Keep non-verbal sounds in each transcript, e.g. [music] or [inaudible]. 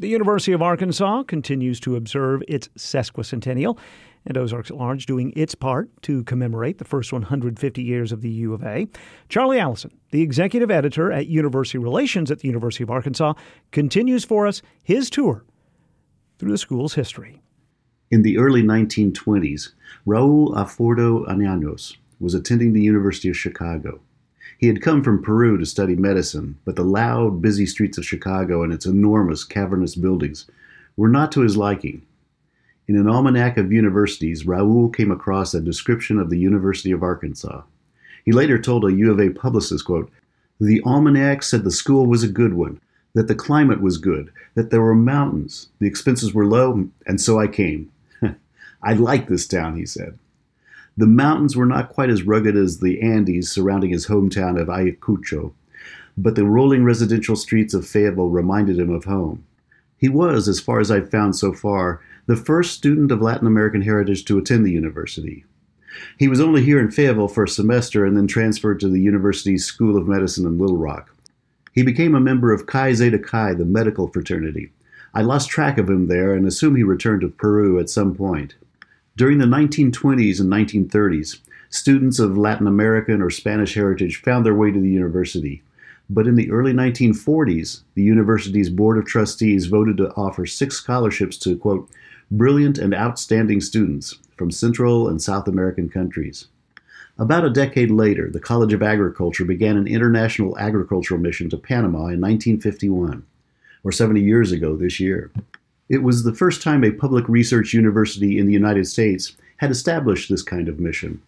The University of Arkansas continues to observe its sesquicentennial, and Ozarks at Large doing its part to commemorate the first 150 years of the U of A. Charlie Alison, the executive editor at University Relations at the University of Arkansas, continues for us his tour through the school's history. In the early 1920s, Raul Afordo Ananos was attending the University of Chicago. He had come from Peru to study medicine, but the loud, busy streets of Chicago and its enormous, cavernous buildings were not to his liking. In an almanac of universities, Raoul came across a description of the University of Arkansas. He later told a U of A publicist, quote, The almanac said the school was a good one, that the climate was good, that there were mountains, the expenses were low, and so I came. [laughs] I like this town, he said. The mountains were not quite as rugged as the Andes surrounding his hometown of Ayacucho, but the rolling residential streets of Fayetteville reminded him of home. He was, as far as I've found so far, the first student of Latin American heritage to attend the university. He was only here in Fayetteville for a semester and then transferred to the university's School of Medicine in Little Rock. He became a member of Chi Zeta Chi, the medical fraternity. I lost track of him there and assume he returned to Peru at some point. During the 1920s and 1930s, students of Latin American or Spanish heritage found their way to the university. But in the early 1940s, the university's Board of Trustees voted to offer six scholarships to, quote, brilliant and outstanding students from Central and South American countries. About a decade later, the College of Agriculture began an international agricultural mission to Panama in 1951, or 70 years ago this year. It was the first time a public research university in the United States had established this kind of mission.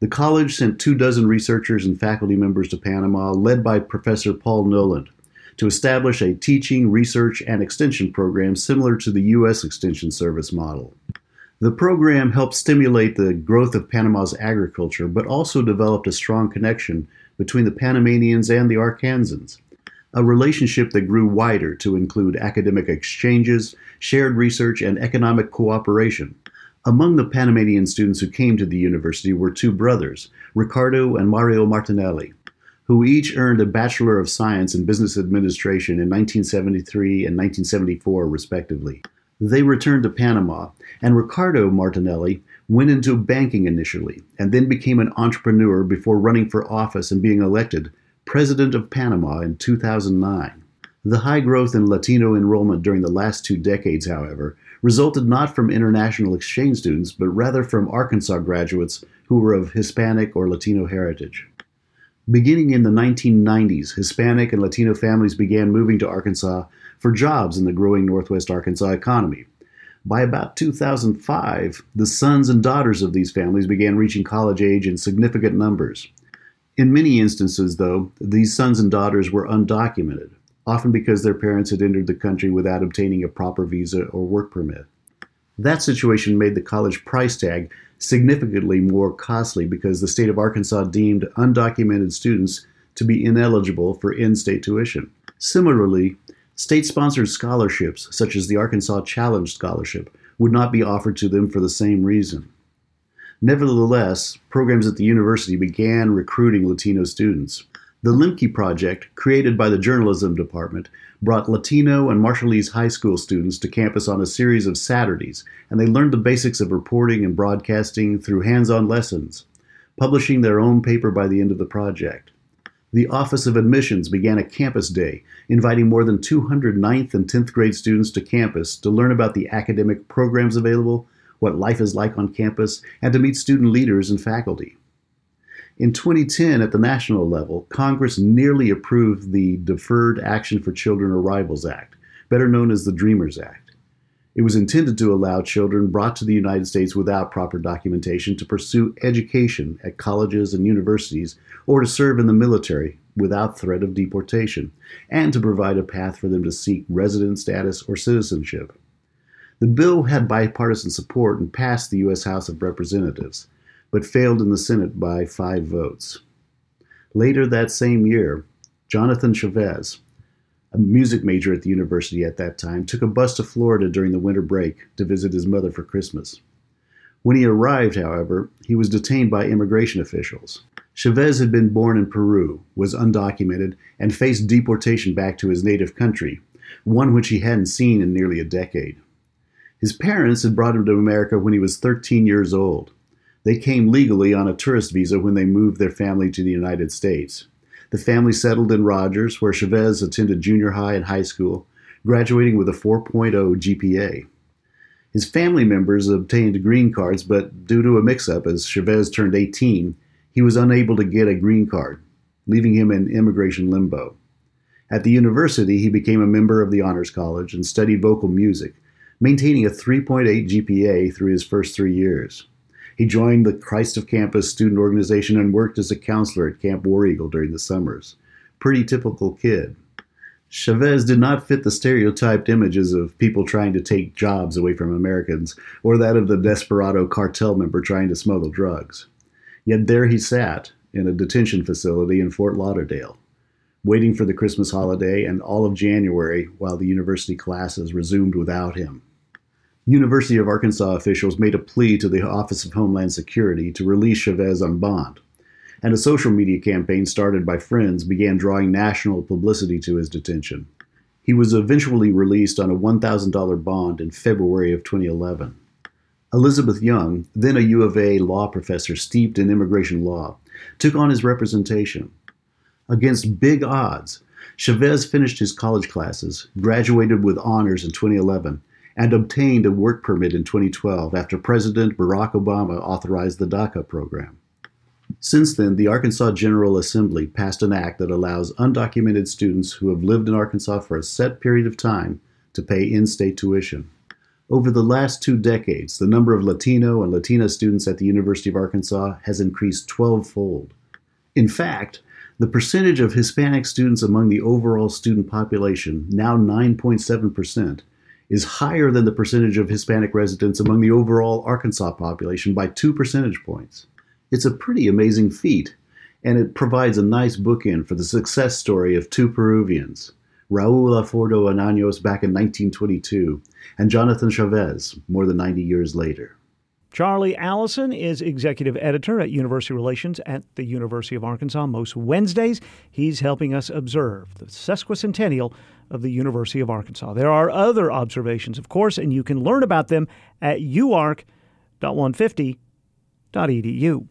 The college sent two dozen researchers and faculty members to Panama, led by Professor Paul Noland, to establish a teaching, research, and extension program similar to the U.S. Extension Service model. The program helped stimulate the growth of Panama's agriculture, but also developed a strong connection between the Panamanians and the Arkansans a relationship that grew wider to include academic exchanges, shared research, and economic cooperation. Among the Panamanian students who came to the university were two brothers, Ricardo and Mario Martinelli, who each earned a Bachelor of Science in Business Administration in 1973 and 1974, respectively. They returned to Panama, and Ricardo Martinelli went into banking initially and then became an entrepreneur before running for office and being elected president of Panama in 2009. The high growth in Latino enrollment during the last two decades, however, resulted not from international exchange students, but rather from Arkansas graduates who were of Hispanic or Latino heritage. Beginning in the 1990s, Hispanic and Latino families began moving to Arkansas for jobs in the growing Northwest Arkansas economy. By about 2005, the sons and daughters of these families began reaching college age in significant numbers. In many instances, though, these sons and daughters were undocumented, often because their parents had entered the country without obtaining a proper visa or work permit. That situation made the college price tag significantly more costly because the state of Arkansas deemed undocumented students to be ineligible for in state tuition. Similarly, state sponsored scholarships, such as the Arkansas Challenge Scholarship, would not be offered to them for the same reason. Nevertheless, programs at the university began recruiting Latino students. The Lemke Project, created by the journalism department, brought Latino and Marshallese high school students to campus on a series of Saturdays, and they learned the basics of reporting and broadcasting through hands on lessons, publishing their own paper by the end of the project. The Office of Admissions began a campus day, inviting more than 200 ninth and 10th grade students to campus to learn about the academic programs available what life is like on campus, and to meet student leaders and faculty. In 2010, at the national level, Congress nearly approved the Deferred Action for Children Arrivals Act, better known as the Dreamers Act. It was intended to allow children brought to the United States without proper documentation to pursue education at colleges and universities or to serve in the military without threat of deportation, and to provide a path for them to seek resident status or citizenship. The bill had bipartisan support and passed the U.S. House of Representatives, but failed in the Senate by five votes. Later that same year, Jonathan Chavez, a music major at the university at that time, took a bus to Florida during the winter break to visit his mother for Christmas. When he arrived, however, he was detained by immigration officials. Chavez had been born in Peru, was undocumented, and faced deportation back to his native country, one which he hadn't seen in nearly a decade. His parents had brought him to America when he was 13 years old. They came legally on a tourist visa when they moved their family to the United States. The family settled in Rogers, where Chavez attended junior high and high school, graduating with a 4.0 GPA. His family members obtained green cards, but due to a mix up as Chavez turned 18, he was unable to get a green card, leaving him in immigration limbo. At the university, he became a member of the Honors College and studied vocal music, maintaining a 3.8 GPA through his first three years. He joined the Christ of Campus student organization and worked as a counselor at Camp War Eagle during the summers. Pretty typical kid. Chavez did not fit the stereotyped images of people trying to take jobs away from Americans or that of the desperado cartel member trying to smuggle drugs. Yet there he sat in a detention facility in Fort Lauderdale, waiting for the Christmas holiday and all of January while the university classes resumed without him. University of Arkansas officials made a plea to the Office of Homeland Security to release Chavez on bond, and a social media campaign started by friends began drawing national publicity to his detention. He was eventually released on a $1,000 bond in February of 2011. Elizabeth Young, then a U of A law professor steeped in immigration law, took on his representation. Against big odds, Chavez finished his college classes, graduated with honors in 2011, and obtained a work permit in 2012 after President Barack Obama authorized the DACA program. Since then, the Arkansas General Assembly passed an act that allows undocumented students who have lived in Arkansas for a set period of time to pay in state tuition. Over the last two decades, the number of Latino and Latina students at the University of Arkansas has increased 12 fold. In fact, the percentage of Hispanic students among the overall student population, now 9.7%, is higher than the percentage of Hispanic residents among the overall Arkansas population by two percentage points. It's a pretty amazing feat, and it provides a nice bookend for the success story of two Peruvians, Raul Afordo Ananos back in 1922, and Jonathan Chavez more than 90 years later. Charlie Alison is executive editor at University Relations at the University of Arkansas. Most Wednesdays, he's helping us observe the sesquicentennial of the University of Arkansas. There are other observations, of course, and you can learn about them at uark.150.edu.